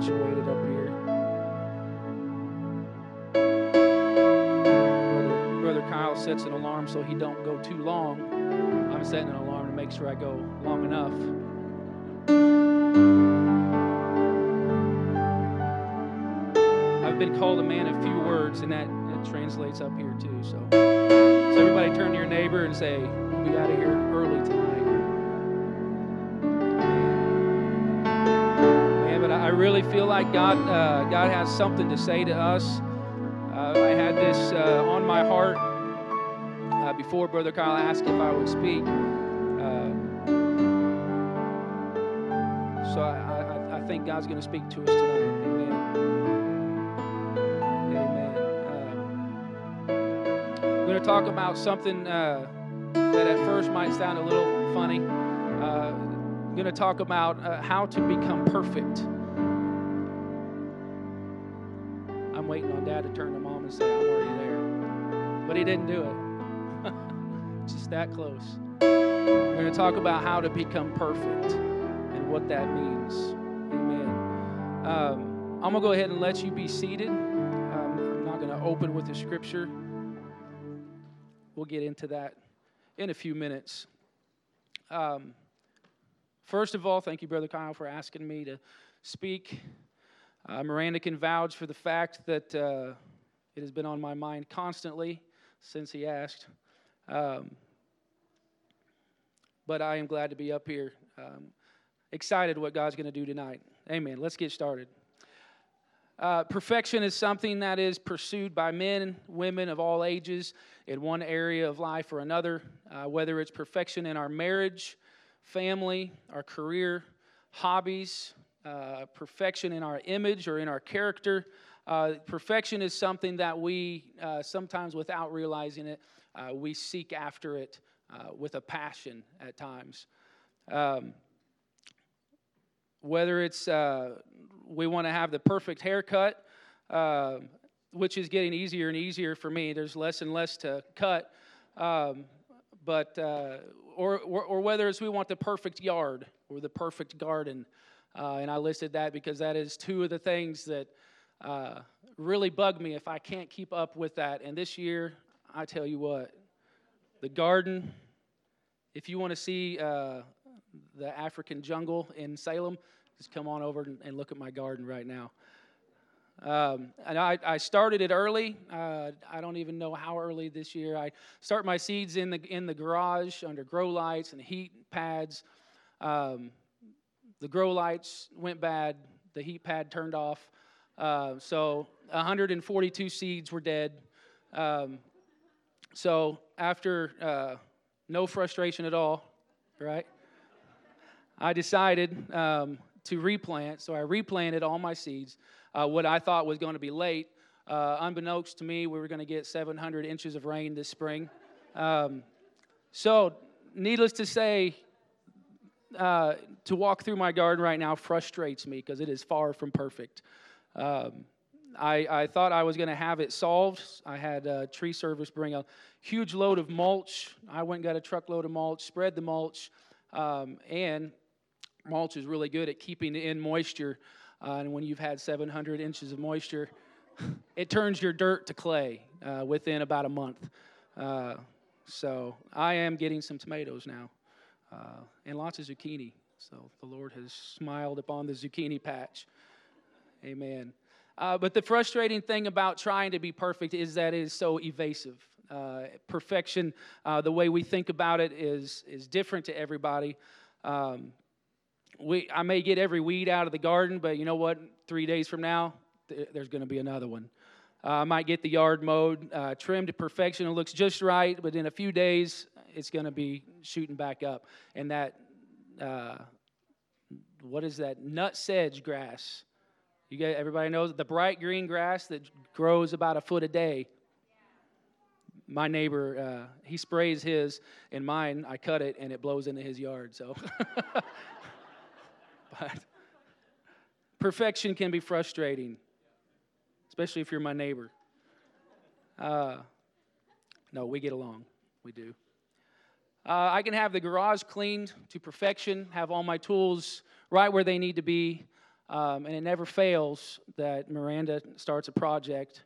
situated up here. Brother, Brother Kyle sets an alarm so he don't go too long. I'm setting an alarm to make sure I go long enough. I've been called a man of few words, and that, that translates up here too. So, so everybody turn to your neighbor and say, "We'll be out of here early tonight." Really feel like God, uh, God has something to say to us. Uh, I had this uh, on my heart uh, before Brother Kyle asked if I would speak. Uh, so I, I, I think God's going to speak to us tonight. Amen. Amen. We're going to talk about something uh, that at first might sound a little funny. I'm going to talk about uh, how to become perfect. I'm waiting on Dad to turn to Mom and say, I'm already there. But he didn't do it. Just that close. We're going to talk about how to become perfect and what that means. Amen. Um, I'm going to go ahead and let you be seated. Um, I'm not going to open with the scripture. We'll get into that in a few minutes. Um, first of all, thank you, Brother Kyle, for asking me to speak. Uh, Miranda can vouch for the fact that uh, it has been on my mind constantly since he asked. Um, but I am glad to be up here. Um, excited what God's going to do tonight. Amen. Let's get started. Uh, perfection is something that is pursued by men women of all ages in one area of life or another, uh, whether it's perfection in our marriage, family, our career, hobbies, uh, perfection in our image or in our character. Uh, perfection is something that we, uh, sometimes without realizing it, uh, we seek after it with a passion at times. Um, whether it's we want to have the perfect haircut, uh, which is getting easier and easier for me. There's less and less to cut. Um, but, uh, or, or, or, whether it's we want the perfect yard or the perfect garden. Uh, and I listed that because that is two of the things that uh, really bug me if I can't keep up with that. And this year, I tell you what, the garden, if you want to see uh, the African jungle in Salem, just come on over and look at my garden right now. Um, and I, I, started it early. Uh, I don't even know how early this year. I start my seeds in the in the garage under grow lights and heat pads. Um, the grow lights went bad. The heat pad turned off. Uh, so 142 seeds were dead. Um, so after uh, no frustration at all, right? I decided um, to replant. So I replanted all my seeds. Uh, what I thought was going to be late, uh, unbeknownst to me, we were going to get 700 inches of rain this spring. Um, so, needless to say, uh, to walk through my garden right now frustrates me because it is far from perfect. Um, I, I, thought I was going to have it solved. I had a tree service bring a huge load of mulch. I went and got a truckload of mulch, spread the mulch, um, and mulch is really good at keeping in moisture. Uh, and when you've had 700 inches of moisture, it turns your dirt to clay uh, within about a month. Uh, so I am getting some tomatoes now uh, and lots of zucchini. So the Lord has smiled upon the zucchini patch. Amen. Uh, but the frustrating thing about trying to be perfect is that it is so evasive. Uh, perfection, the way we think about it, is, is different to everybody. Um, we, I may get every weed out of the garden, but you know what? Three days from now, th- there's going to be another one. Uh, I might get the yard mowed, uh, trimmed to perfection. It looks just right, but in a few days, it's going to be shooting back up. And that, uh, what is that? Nut sedge grass. You get everybody knows the bright green grass that grows about a foot a day. My neighbor, uh, he sprays his, and mine, I cut it, and it blows into his yard. So. But perfection can be frustrating, especially if you're my neighbor. Uh, no, we get along. We do. Uh, I can have the garage cleaned to perfection, have all my tools right where they need to be. Um, and it never fails that Miranda starts a project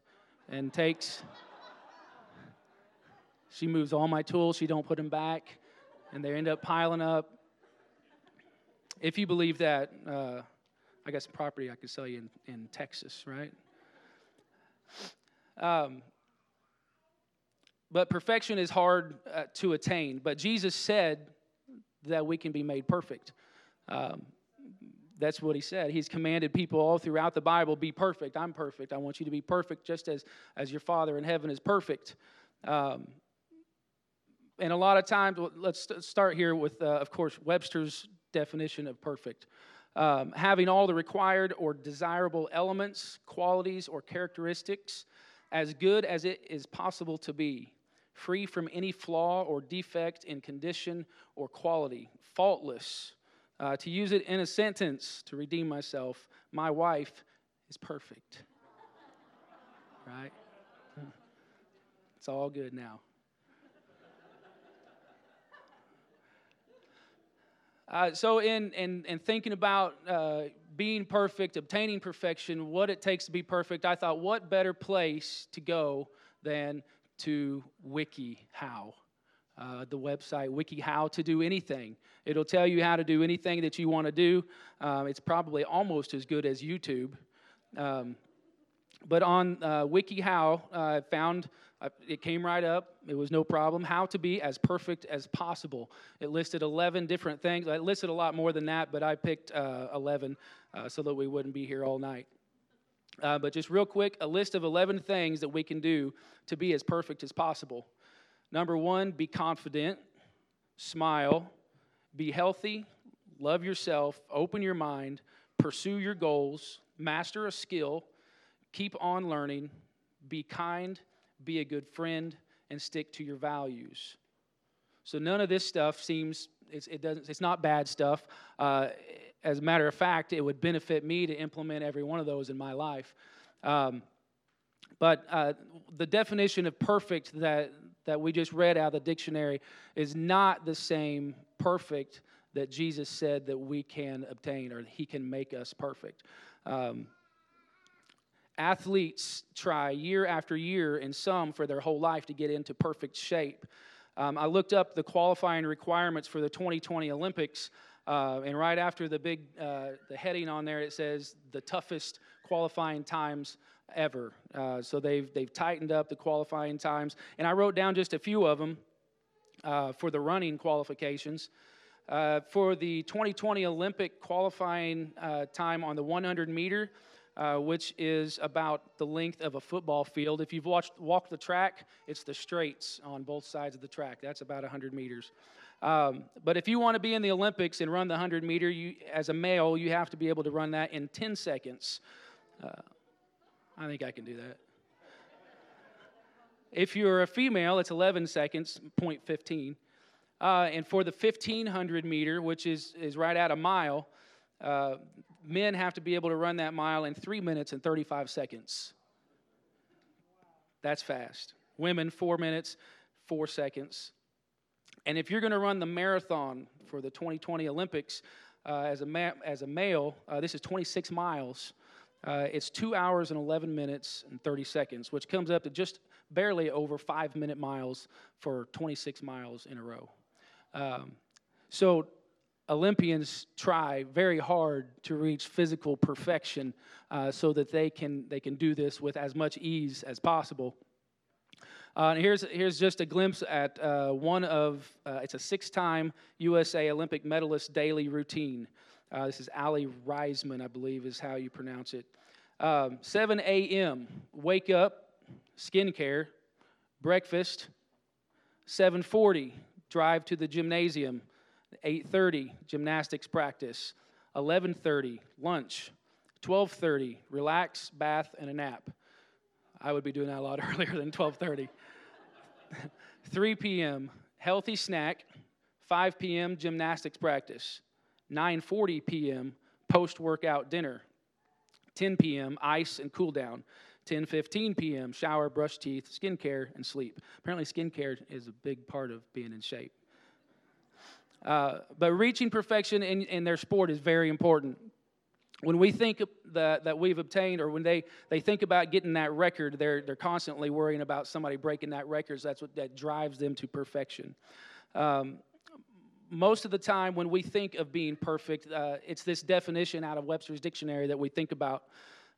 and takes. She moves all my tools. She don't put them back, and they end up piling up. If you believe that, uh, I got some property I could sell you in, in Texas, right? Um, but perfection is hard uh, to attain. But Jesus said that we can be made perfect. Um, that's what he said. He's commanded people all throughout the Bible be perfect. I'm perfect. I want you to be perfect just as, as your Father in heaven is perfect. Um, and a lot of times, let's start here with, uh, of course, Webster's definition of perfect. Um, having all the required or desirable elements, qualities, or characteristics as good as it is possible to be, free from any flaw or defect in condition or quality, faultless. Uh, to use it in a sentence to redeem myself, my wife is perfect. right? It's all good now. Uh, so, in, in, in thinking about uh, being perfect, obtaining perfection, what it takes to be perfect, I thought, what better place to go than to WikiHow? Uh, the website WikiHow to do anything. It'll tell you how to do anything that you want to do. Um, it's probably almost as good as YouTube. Um, but on uh, WikiHow, uh, I found uh, it came right up. It was no problem. How to be as perfect as possible. It listed 11 different things. I listed a lot more than that, but I picked uh, 11 uh, so that we wouldn't be here all night. Uh, but just real quick, a list of 11 things that we can do to be as perfect as possible. Number one, be confident, smile, be healthy, love yourself, open your mind, pursue your goals, master a skill Keep on learning, be kind, be a good friend, and stick to your values. So none of this stuff seems it's, it doesn't it's not bad stuff. Uh, as a matter of fact, it would benefit me to implement every one of those in my life. Um, but uh, the definition of perfect that that we just read out of the dictionary is not the same perfect that Jesus said that we can obtain or He can make us perfect. Um, Athletes try year after year, and some for their whole life, to get into perfect shape. Um, I looked up the qualifying requirements for the 2020 Olympics, uh, and right after the big uh, the heading on there, it says the toughest qualifying times ever. Uh, so they've they've tightened up the qualifying times, and I wrote down just a few of them uh, for the running qualifications. Uh, for the 2020 Olympic qualifying uh, time on the 100 meter, uh, which is about the length of a football field. If you've watched walked the track, it's the straights on both sides of the track. That's about 100 meters. Um, but if you want to be in the Olympics and run the 100 meter, you, as a male, you have to be able to run that in 10 seconds. Uh, I think I can do that. If you're a female, it's 11 seconds, 0.15. Uh, and for the 1500 meter, which is, is right at a mile, uh, men have to be able to run that mile in three minutes and 35 seconds. That's fast. Women, four minutes, four seconds. And if you're going to run the marathon for the 2020 Olympics uh, as, a ma- as a male, uh, this is 26 miles. Uh, it's two hours and 11 minutes and 30 seconds, which comes up to just barely over five minute miles for 26 miles in a row. Um, so Olympians try very hard to reach physical perfection uh, so that they can, they can do this with as much ease as possible. Uh, and here's, here's just a glimpse at uh, one of, uh, it's a six time USA Olympic medalist daily routine. Uh, this is Aly Raisman, I believe is how you pronounce it. Um, 7 a.m., wake up, skincare, breakfast. 7.40, drive to the gymnasium 8:30 gymnastics practice, 11:30 lunch, 12:30 relax, bath and a nap. I would be doing that a lot earlier than 12:30. 3 p.m. healthy snack, 5 p.m. gymnastics practice, 9:40 p.m. post-workout dinner, 10 p.m. ice and cool down, 10:15 p.m. shower, brush teeth, skincare and sleep. Apparently skincare is a big part of being in shape. Uh, but reaching perfection in, in their sport is very important. When we think that, that we've obtained or when they, they think about getting that record they're, they're constantly worrying about somebody breaking that record. So that's what that drives them to perfection. Um, most of the time when we think of being perfect uh, it's this definition out of webster's dictionary that we think about.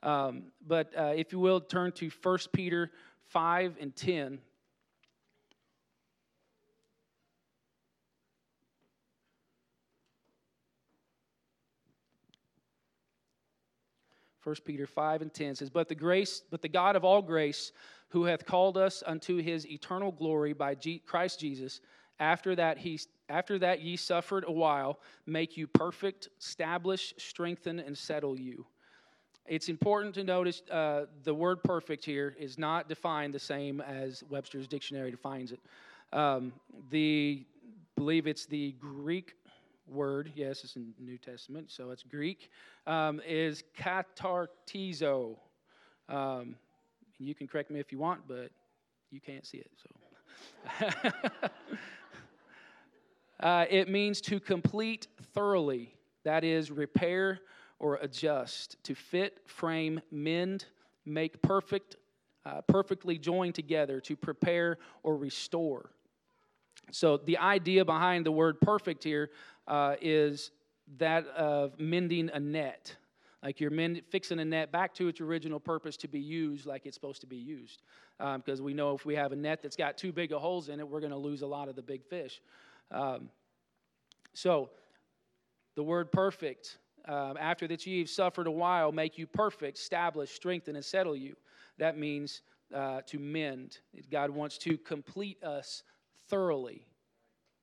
Um, but uh, if you will turn to 1 peter 5 and 10 1 Peter 5 and 10 says, But the grace, but the God of all grace, who hath called us unto his eternal glory by G- Christ Jesus, after that he after that ye suffered a while, make you perfect, establish, strengthen, and settle you. It's important to notice uh, the word perfect here is not defined the same as Webster's dictionary defines it. Um, the believe it's the Greek word, yes, it's in New Testament, so it's Greek, um, is katartizo. Um, you can correct me if you want, but you can't see it, so. uh, it means to complete thoroughly, that is, repair or adjust, to fit, frame, mend, make perfect, uh, perfectly joined together, to prepare or restore. So, the idea behind the word perfect here uh, is that of mending a net. Like you're mend, fixing a net back to its original purpose to be used like it's supposed to be used. Because um, we know if we have a net that's got too big of holes in it, we're going to lose a lot of the big fish. Um, so, the word perfect, um, after that you've suffered a while, make you perfect, establish, strengthen, and settle you. That means uh, to mend. God wants to complete us thoroughly.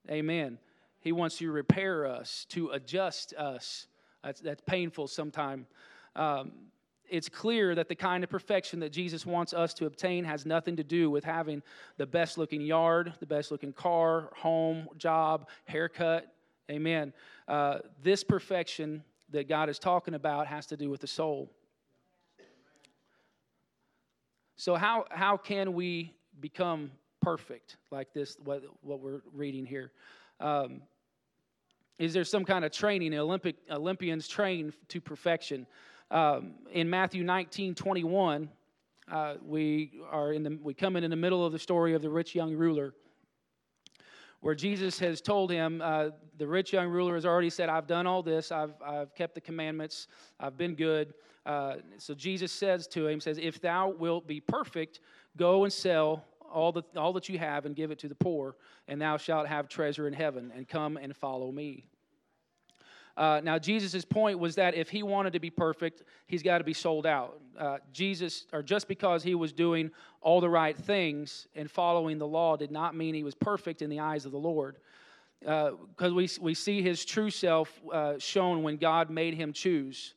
Amen. He wants to repair us, to adjust us. That's, that's painful sometimes. Um, it's clear that the kind of perfection that Jesus wants us to obtain has nothing to do with having the best looking yard, the best looking car, home, job, haircut. Amen. Uh, this perfection that God is talking about has to do with the soul. So, how, how can we become perfect like this, what, what we're reading here? Um, is there some kind of training? Olympic Olympians train to perfection. Um, in Matthew 19, 21, uh, we are in the we come in in the middle of the story of the rich young ruler, where Jesus has told him, uh, the rich young ruler has already said, "I've done all this. I've I've kept the commandments. I've been good." Uh, so Jesus says to him, "says If thou wilt be perfect, go and sell all, the, all that you have and give it to the poor, and thou shalt have treasure in heaven, and come and follow me. Uh, now, Jesus' point was that if he wanted to be perfect, he's got to be sold out. Uh, Jesus, or just because he was doing all the right things and following the law, did not mean he was perfect in the eyes of the Lord. Because uh, we, we see his true self uh, shown when God made him choose.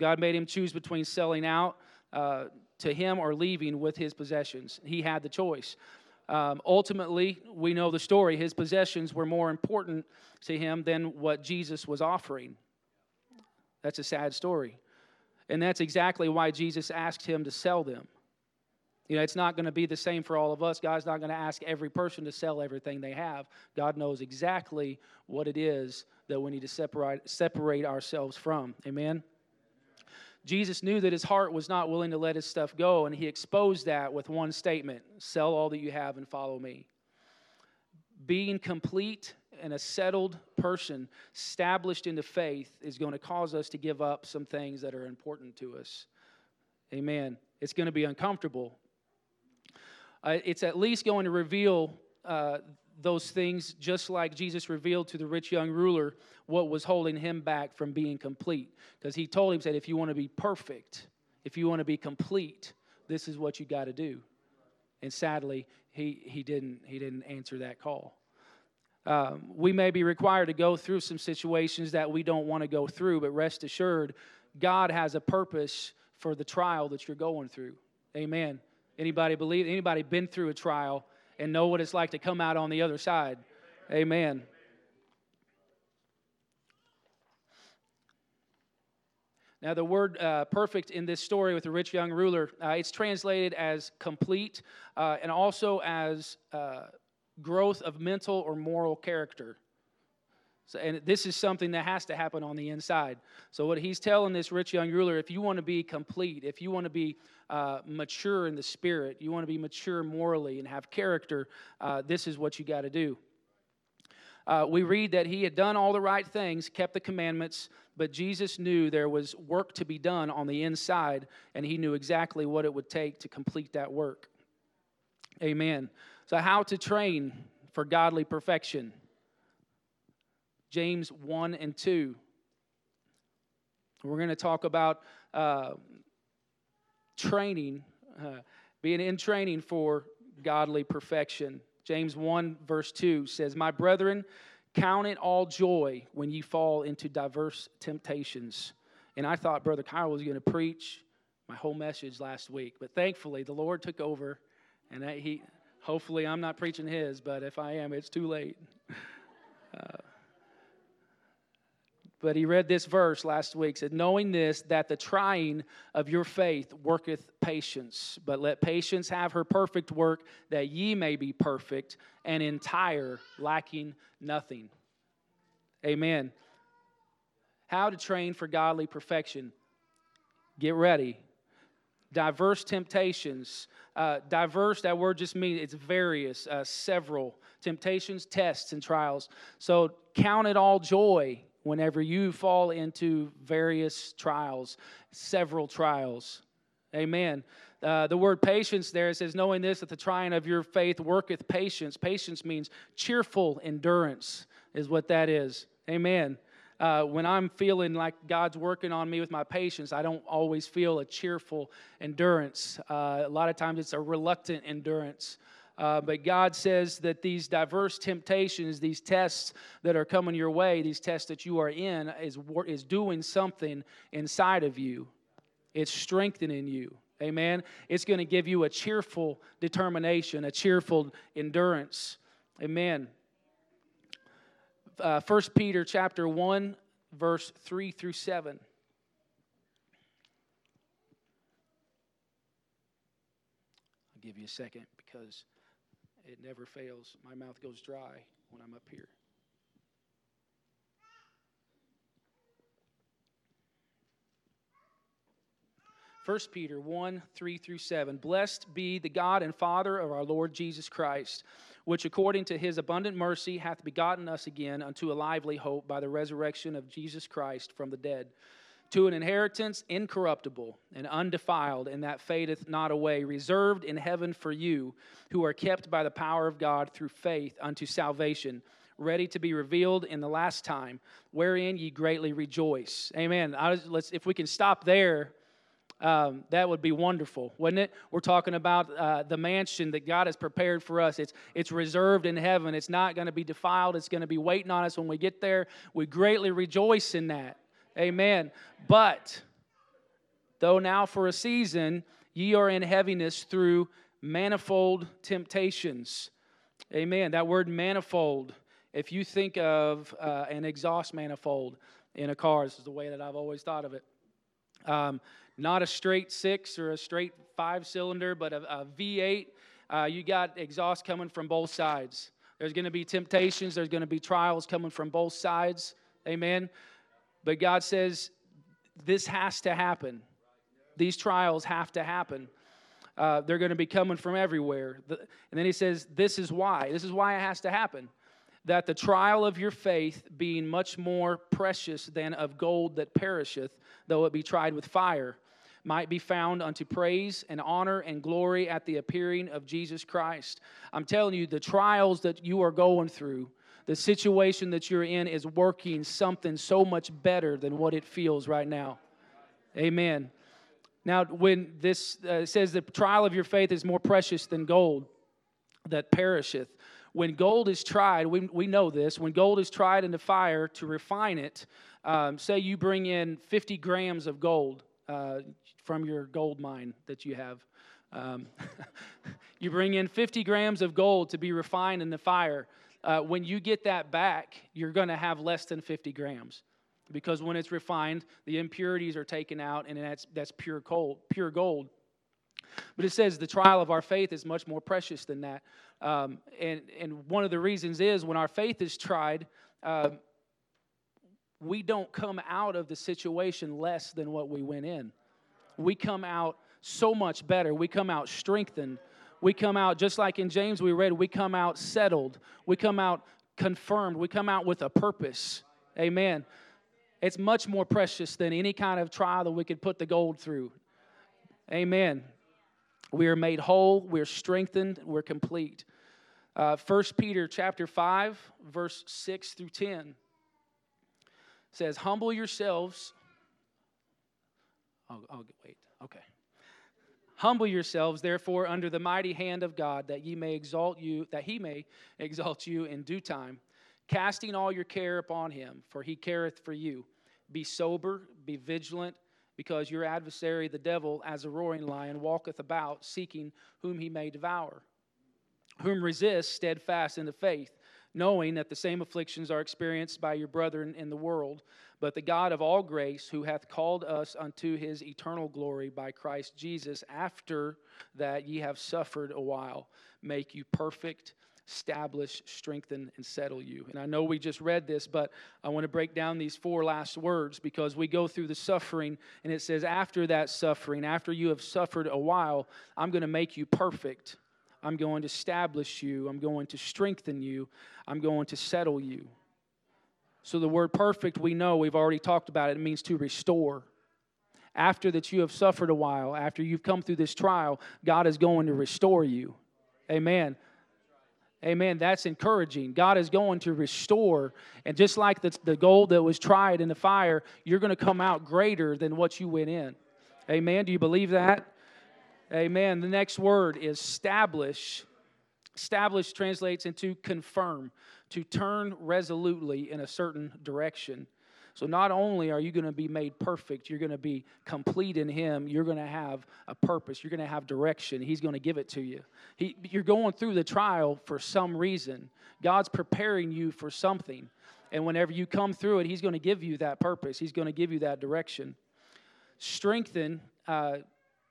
God made him choose between selling out uh, to him or leaving with his possessions. He had the choice. Um, ultimately, we know the story. His possessions were more important to him than what Jesus was offering. That's a sad story. And that's exactly why Jesus asked him to sell them. You know, it's not going to be the same for all of us. God's not going to ask every person to sell everything they have. God knows exactly what it is that we need to separate, separate ourselves from. Amen? Jesus knew that his heart was not willing to let his stuff go, and he exposed that with one statement sell all that you have and follow me. Being complete and a settled person, established into faith, is going to cause us to give up some things that are important to us. Amen. It's going to be uncomfortable. Uh, it's at least going to reveal uh, those things, just like Jesus revealed to the rich young ruler what was holding him back from being complete. Because he told him, said, if you want to be perfect, if you want to be complete, this is what you got to do. And sadly, he, he, didn't, he didn't answer that call. Um, we may be required to go through some situations that we don't want to go through, but rest assured, God has a purpose for the trial that you're going through. Amen. Anybody believe? Anybody been through a trial? And know what it's like to come out on the other side. Amen. Now, the word uh, perfect in this story with the rich young ruler, uh, it's translated as complete uh, and also as uh, growth of mental or moral character. So, and this is something that has to happen on the inside. So, what he's telling this rich young ruler if you want to be complete, if you want to be uh, mature in the spirit, you want to be mature morally and have character, uh, this is what you got to do. Uh, we read that he had done all the right things, kept the commandments, but Jesus knew there was work to be done on the inside, and he knew exactly what it would take to complete that work. Amen. So, how to train for godly perfection? James 1 and 2. We're going to talk about uh, training, uh, being in training for godly perfection. James 1, verse 2 says, My brethren, count it all joy when you fall into diverse temptations. And I thought Brother Kyle was going to preach my whole message last week, but thankfully the Lord took over, and that he. Hopefully, I'm not preaching his, but if I am, it's too late. Uh, but he read this verse last week said knowing this that the trying of your faith worketh patience but let patience have her perfect work that ye may be perfect and entire lacking nothing. Amen. How to train for godly perfection. Get ready. Diverse temptations uh, diverse that word just means it's various uh, several temptations tests and trials. So count it all joy whenever you fall into various trials, several trials. Amen. Uh, the word patience there says, knowing this, that the trying of your faith worketh patience. Patience means cheerful endurance, is what that is. Amen. Uh, when I'm feeling like God's working on me with my patience, I don't always feel a cheerful endurance. Uh, a lot of times it's a reluctant endurance. Uh, but God says that these diverse temptations, these tests that are coming your way, these tests that you are in, is, is doing something inside of you. It's strengthening you. Amen. It's going to give you a cheerful determination, a cheerful endurance. Amen. Uh, 1 Peter chapter 1, verse 3 through 7. I'll give you a second because it never fails. My mouth goes dry when I'm up here. First Peter 1 3 through 7. Blessed be the God and Father of our Lord Jesus Christ, which according to his abundant mercy hath begotten us again unto a lively hope by the resurrection of Jesus Christ from the dead to an inheritance incorruptible and undefiled, and that fadeth not away, reserved in heaven for you, who are kept by the power of God through faith unto salvation, ready to be revealed in the last time, wherein ye greatly rejoice. Amen. Was, if we can stop there, um, that would be wonderful, wouldn't it? We're talking about uh, the mansion that God has prepared for us. It's, it's reserved in heaven. It's not going to be defiled. It's going to be waiting on us when we get there. We greatly rejoice in that. Amen. But though now for a season ye are in heaviness through manifold temptations. Amen. That word manifold, if you think of uh, an exhaust manifold in a car, this is the way that I've always thought of it. Um, not a straight six or a straight five cylinder, but a a V8. Uh, you got exhaust coming from both sides. There's going to be temptations, there's going to be trials coming from both sides. Amen. But God says, this has to happen. These trials have to happen. Uh, they're going to be coming from everywhere. The, and then he says, This is why. This is why it has to happen. That the trial of your faith, being much more precious than of gold that perisheth, though it be tried with fire, might be found unto praise and honor and glory at the appearing of Jesus Christ. I'm telling you, the trials that you are going through, the situation that you're in is working something so much better than what it feels right now. Amen. Now, when this uh, says the trial of your faith is more precious than gold that perisheth, when gold is tried, we, we know this, when gold is tried in the fire to refine it, um, say you bring in 50 grams of gold uh, from your gold mine that you have. Um, you bring in 50 grams of gold to be refined in the fire uh, when you get that back, you're going to have less than 50 grams because when it's refined, the impurities are taken out, and that's, that's pure gold, pure gold. But it says the trial of our faith is much more precious than that. Um, and, and one of the reasons is when our faith is tried, uh, we don't come out of the situation less than what we went in. We come out so much better. We come out strengthened. We come out, just like in James we read, we come out settled. We come out confirmed. We come out with a purpose. Amen. It's much more precious than any kind of trial that we could put the gold through. Amen. We are made whole, we're strengthened, we're complete. Uh, 1 Peter chapter 5, verse 6 through 10 says, Humble yourselves. I'll, I'll wait. Okay. Humble yourselves, therefore, under the mighty hand of God, that ye may exalt you, that he may exalt you in due time, casting all your care upon him, for he careth for you. Be sober, be vigilant, because your adversary, the devil, as a roaring lion, walketh about, seeking whom he may devour. Whom resist steadfast in the faith knowing that the same afflictions are experienced by your brethren in the world. But the God of all grace, who hath called us unto his eternal glory by Christ Jesus, after that ye have suffered a while, make you perfect, establish, strengthen, and settle you. And I know we just read this, but I want to break down these four last words because we go through the suffering, and it says, After that suffering, after you have suffered a while, I'm going to make you perfect I'm going to establish you. I'm going to strengthen you. I'm going to settle you. So, the word perfect, we know, we've already talked about it, it means to restore. After that you have suffered a while, after you've come through this trial, God is going to restore you. Amen. Amen. That's encouraging. God is going to restore. And just like the, the gold that was tried in the fire, you're going to come out greater than what you went in. Amen. Do you believe that? Amen. The next word is establish. Establish translates into confirm, to turn resolutely in a certain direction. So, not only are you going to be made perfect, you're going to be complete in Him, you're going to have a purpose, you're going to have direction. He's going to give it to you. He, you're going through the trial for some reason. God's preparing you for something. And whenever you come through it, He's going to give you that purpose, He's going to give you that direction. Strengthen. Uh,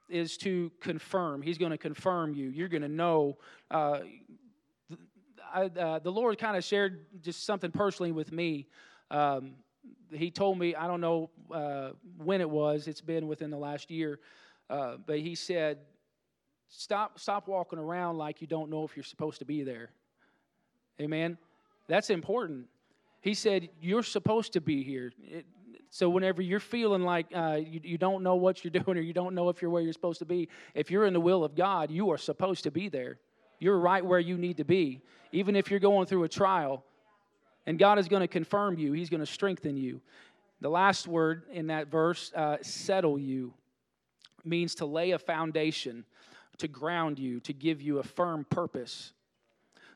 is to confirm. He's going to confirm you. You're going to know. Uh, I, uh, the Lord kind of shared just something personally with me. Um, he told me, I don't know uh, when it was, it's been within the last year, uh, but he said, stop, stop walking around like you don't know if you're supposed to be there. Amen? That's important. He said, You're supposed to be here. It, so whenever you're feeling like uh, you, you don't know what you're doing or you don't know if you're where you're supposed to be, if you're in the will of God, you are supposed to be there. You're right where you need to be, even if you're going through a trial. And God is going to confirm you, He's going to strengthen you. The last word in that verse, uh, settle you, means to lay a foundation, to ground you, to give you a firm purpose.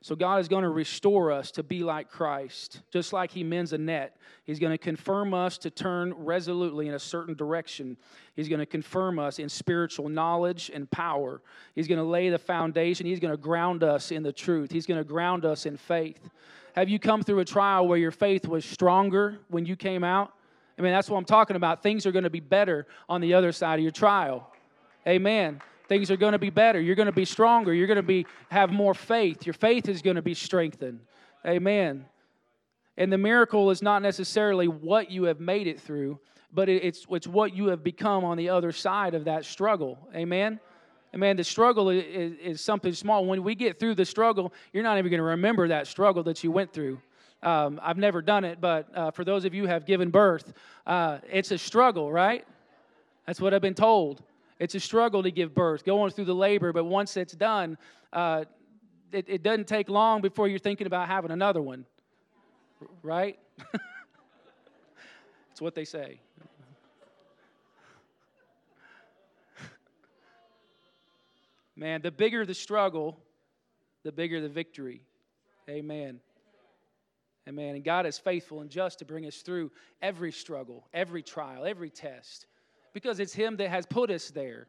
So God is going to restore us to be like Christ. Just like He mends a net, He's going to confirm us to turn resolutely in a certain direction. He's going to confirm us in spiritual knowledge and power. He's going to lay the foundation. He's going to ground us in the truth. He's going to ground us in faith. Have you come through a trial where your faith was stronger when you came out? I mean, that's what I'm talking about. Things are going to be better on the other side of your trial. Amen things are going to be better. You're going to be stronger. You're going to be have more faith. Your faith is going to be strengthened. Amen. And the miracle is not necessarily what you have made it through, but it's, it's what you have become on the other side of that struggle. Amen. Amen. The struggle is, is, is something small. When we get through the struggle, you're not even going to remember that struggle that you went through. Um, I've never done it, but uh, for those of you who have given birth, uh, it's a struggle, right? That's what I've been told. It's a struggle to give birth, going through the labor, but once it's done, uh, it, it doesn't take long before you're thinking about having another one, right? It's what they say. Man, the bigger the struggle, the bigger the victory. Amen. Amen. And God is faithful and just to bring us through every struggle, every trial, every test because it's Him that has put us there.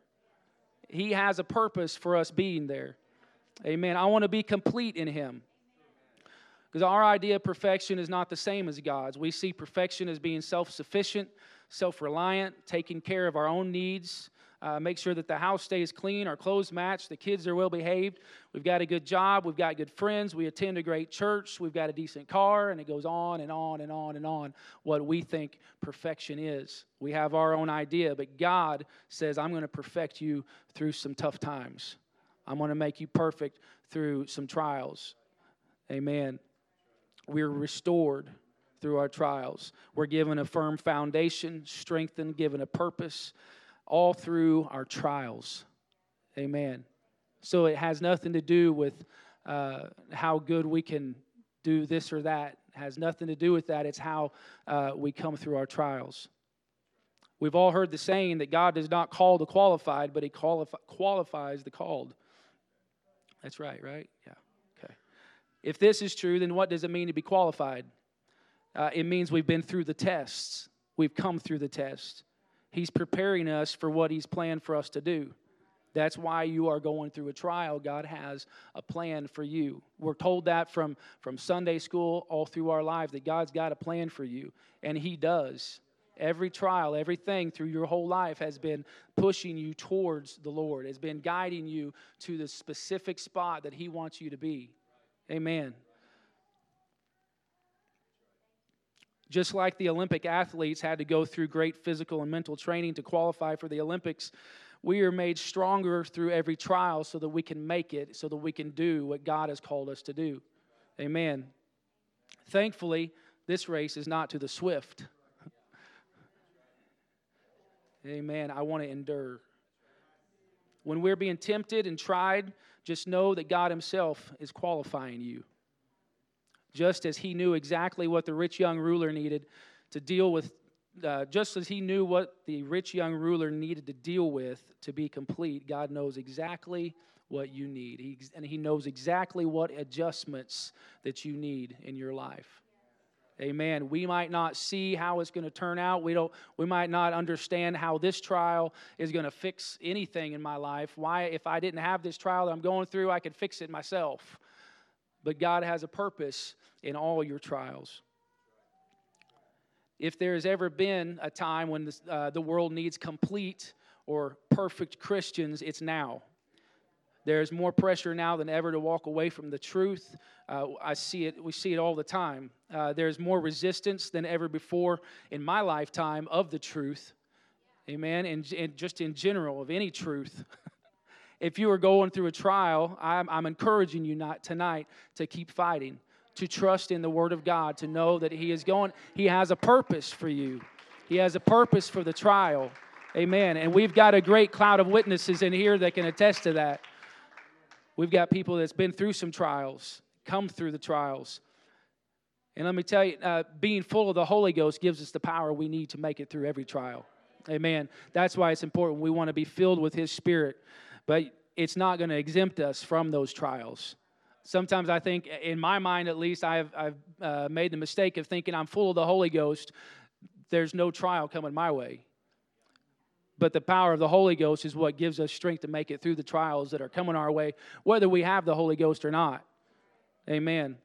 He has a purpose for us being there. Amen. I want to be complete in Him. Because our idea of perfection is not the same as God's. We see perfection as being self sufficient, self reliant, taking care of our own needs, uh, make sure that the house stays clean, our clothes match, the kids are well behaved, we've got a good job, we've got good friends, we attend a great church, we've got a decent car, and it goes on and on and on and on what we think perfection is. We have our own idea, but God says, I'm going to perfect you through some tough times. I'm going to make you perfect through some trials. Amen. We're restored through our trials. We're given a firm foundation, strengthened, given a purpose, all through our trials. Amen. So it has nothing to do with uh, how good we can do this or that. It has nothing to do with that. It's how uh, we come through our trials. We've all heard the saying that God does not call the qualified, but He qualif- qualifies the called. That's right, right? Yeah. Okay. If this is true, then what does it mean to be qualified? Uh, it means we've been through the tests, we've come through the test. He's preparing us for what He's planned for us to do. That's why you are going through a trial. God has a plan for you. We're told that from, from Sunday school all through our lives that God's got a plan for you, and He does. Every trial, everything through your whole life has been pushing you towards the Lord, has been guiding you to the specific spot that He wants you to be. Amen. Just like the Olympic athletes had to go through great physical and mental training to qualify for the Olympics, we are made stronger through every trial so that we can make it, so that we can do what God has called us to do. Amen. Thankfully, this race is not to the swift. Amen. I want to endure. When we're being tempted and tried, just know that God Himself is qualifying you just as he knew exactly what the rich young ruler needed to deal with, uh, just as he knew what the rich young ruler needed to deal with to be complete, God knows exactly what you need. He, and he knows exactly what adjustments that you need in your life. Amen. We might not see how it's going to turn out. We don't we might not understand how this trial is going to fix anything in my life. Why if I didn't have this trial that I'm going through, I could fix it myself but God has a purpose in all your trials. If there has ever been a time when this, uh, the world needs complete or perfect Christians, it's now. There's more pressure now than ever to walk away from the truth. Uh, I see it. We see it all the time. Uh, there's more resistance than ever before in my lifetime of the truth. Amen. And, and just in general of any truth. if you are going through a trial, I'm, I'm encouraging you not tonight to keep fighting, to trust in the Word of God, to know that He is going, He has a purpose for you. He has a purpose for the trial. Amen. And we've got a great cloud of witnesses in here that can attest to that. We've got people that's been through some trials, come through the trials. And let me tell you, uh, being full of the Holy Ghost gives us the power we need to make it through every trial. Amen. That's why it's important. We want to be filled with His Spirit but it's not going to exempt us from those trials. Sometimes I think, in my mind at least, I've, I've uh, made the mistake of thinking I'm full of the Holy Ghost. There's no trial coming my way. But the power of the Holy Ghost is what gives us strength to make it through the trials that are coming our way, whether we have the Holy Ghost or not. Amen.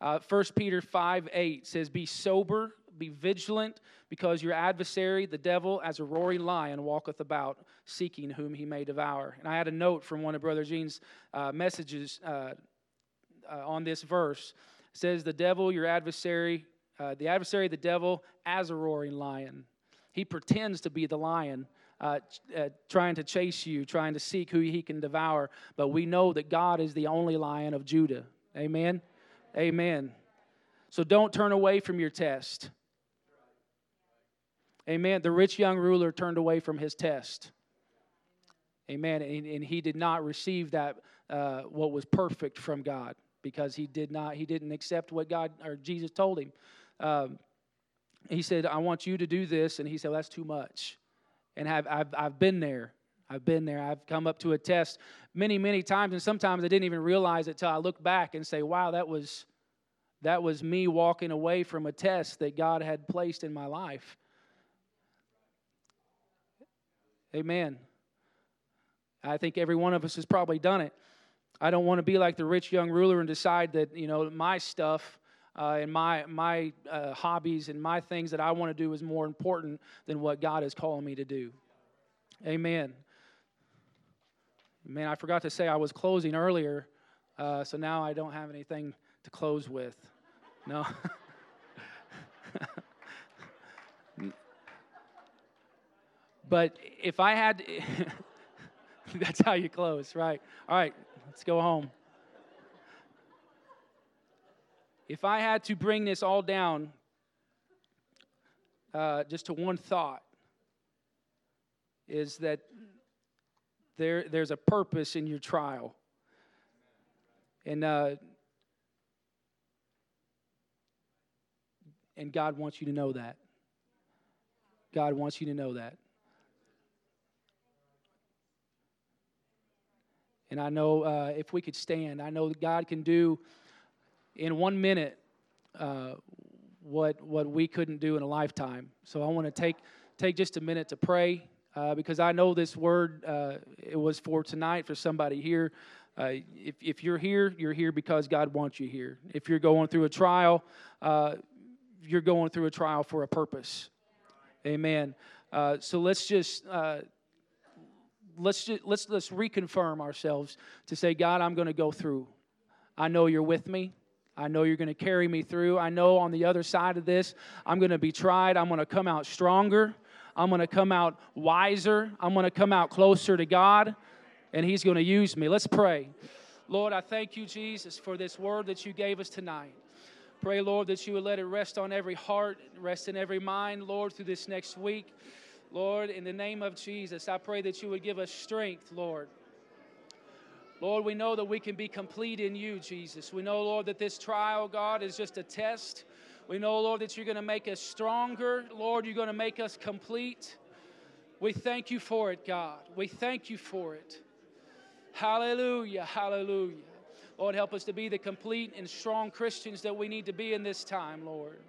Uh, 1 Peter 5 8 says, Be sober, be vigilant, because your adversary, the devil, as a roaring lion, walketh about, seeking whom he may devour. And I had a note from one of Brother Gene's uh, messages uh, uh, on this verse. It says, The devil, your adversary, uh, the adversary, the devil, as a roaring lion. He pretends to be the lion. Uh, uh, trying to chase you, trying to seek who he can devour. But we know that God is the only lion of Judah. Amen? Amen. So don't turn away from your test. Amen. The rich young ruler turned away from his test. Amen. And, and he did not receive that uh, what was perfect from God because he did not he didn't accept what God or Jesus told him. Um, he said, "I want you to do this," and he said, well, "That's too much." And have, I've I've been there. I've been there. I've come up to a test many many times, and sometimes I didn't even realize it till I look back and say, "Wow, that was." That was me walking away from a test that God had placed in my life. Amen. I think every one of us has probably done it. I don't want to be like the rich young ruler and decide that, you know, my stuff uh, and my, my uh, hobbies and my things that I want to do is more important than what God is calling me to do. Amen. Man, I forgot to say I was closing earlier, uh, so now I don't have anything to close with. No. but if I had, that's how you close, right? All right, let's go home. If I had to bring this all down uh, just to one thought, is that there, there's a purpose in your trial. And, uh, and God wants you to know that. God wants you to know that. And I know uh, if we could stand, I know that God can do in one minute uh, what, what we couldn't do in a lifetime. So I want to take, take just a minute to pray uh, because I know this word uh, it was for tonight for somebody here. Uh, if, if you're here, you're here because God wants you here. If you're going through a trial, uh, you're going through a trial for a purpose. Amen. Uh, so let's just uh, let's just let's let's reconfirm ourselves to say, God, I'm going to go through. I know you're with me. I know you're going to carry me through. I know on the other side of this, I'm going to be tried. I'm going to come out stronger. I'm going to come out wiser. I'm going to come out closer to God, and He's going to use me. Let's pray. Lord, I thank you, Jesus, for this word that you gave us tonight. Pray, Lord, that you would let it rest on every heart, rest in every mind, Lord, through this next week. Lord, in the name of Jesus, I pray that you would give us strength, Lord. Lord, we know that we can be complete in you, Jesus. We know, Lord, that this trial, God, is just a test. We know, Lord, that you're going to make us stronger. Lord, you're going to make us complete. We thank you for it, God. We thank you for it. Hallelujah, hallelujah. Lord, help us to be the complete and strong Christians that we need to be in this time, Lord.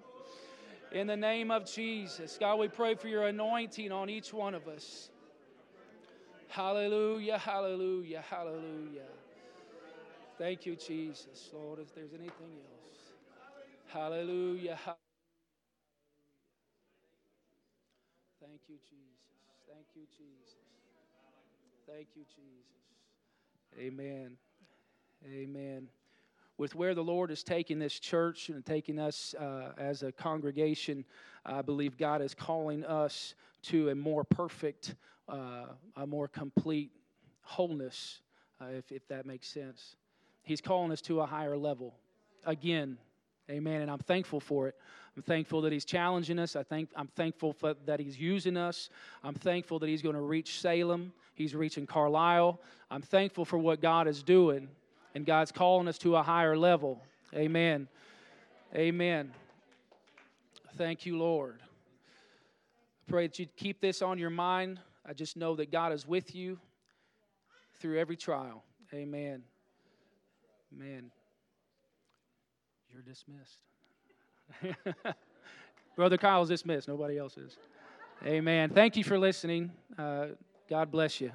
In the name of Jesus, God, we pray for your anointing on each one of us. Hallelujah, hallelujah, hallelujah. Thank you, Jesus. Lord, if there's anything else. Hallelujah. Thank you, Jesus. Thank you, Jesus. Thank you, Jesus. Amen. Amen. With where the Lord is taking this church and taking us uh, as a congregation, I believe God is calling us to a more perfect, uh, a more complete wholeness, uh, if, if that makes sense. He's calling us to a higher level. Again, Amen. And I'm thankful for it. I'm thankful that He's challenging us. I think I'm thankful for, that He's using us. I'm thankful that He's going to reach Salem. He's reaching Carlisle. I'm thankful for what God is doing, and God's calling us to a higher level. Amen. Amen. Thank you, Lord. I pray that you keep this on your mind. I just know that God is with you through every trial. Amen. Amen. You're dismissed. Brother Kyle's dismissed. Nobody else is. Amen. Thank you for listening. Uh, God bless you.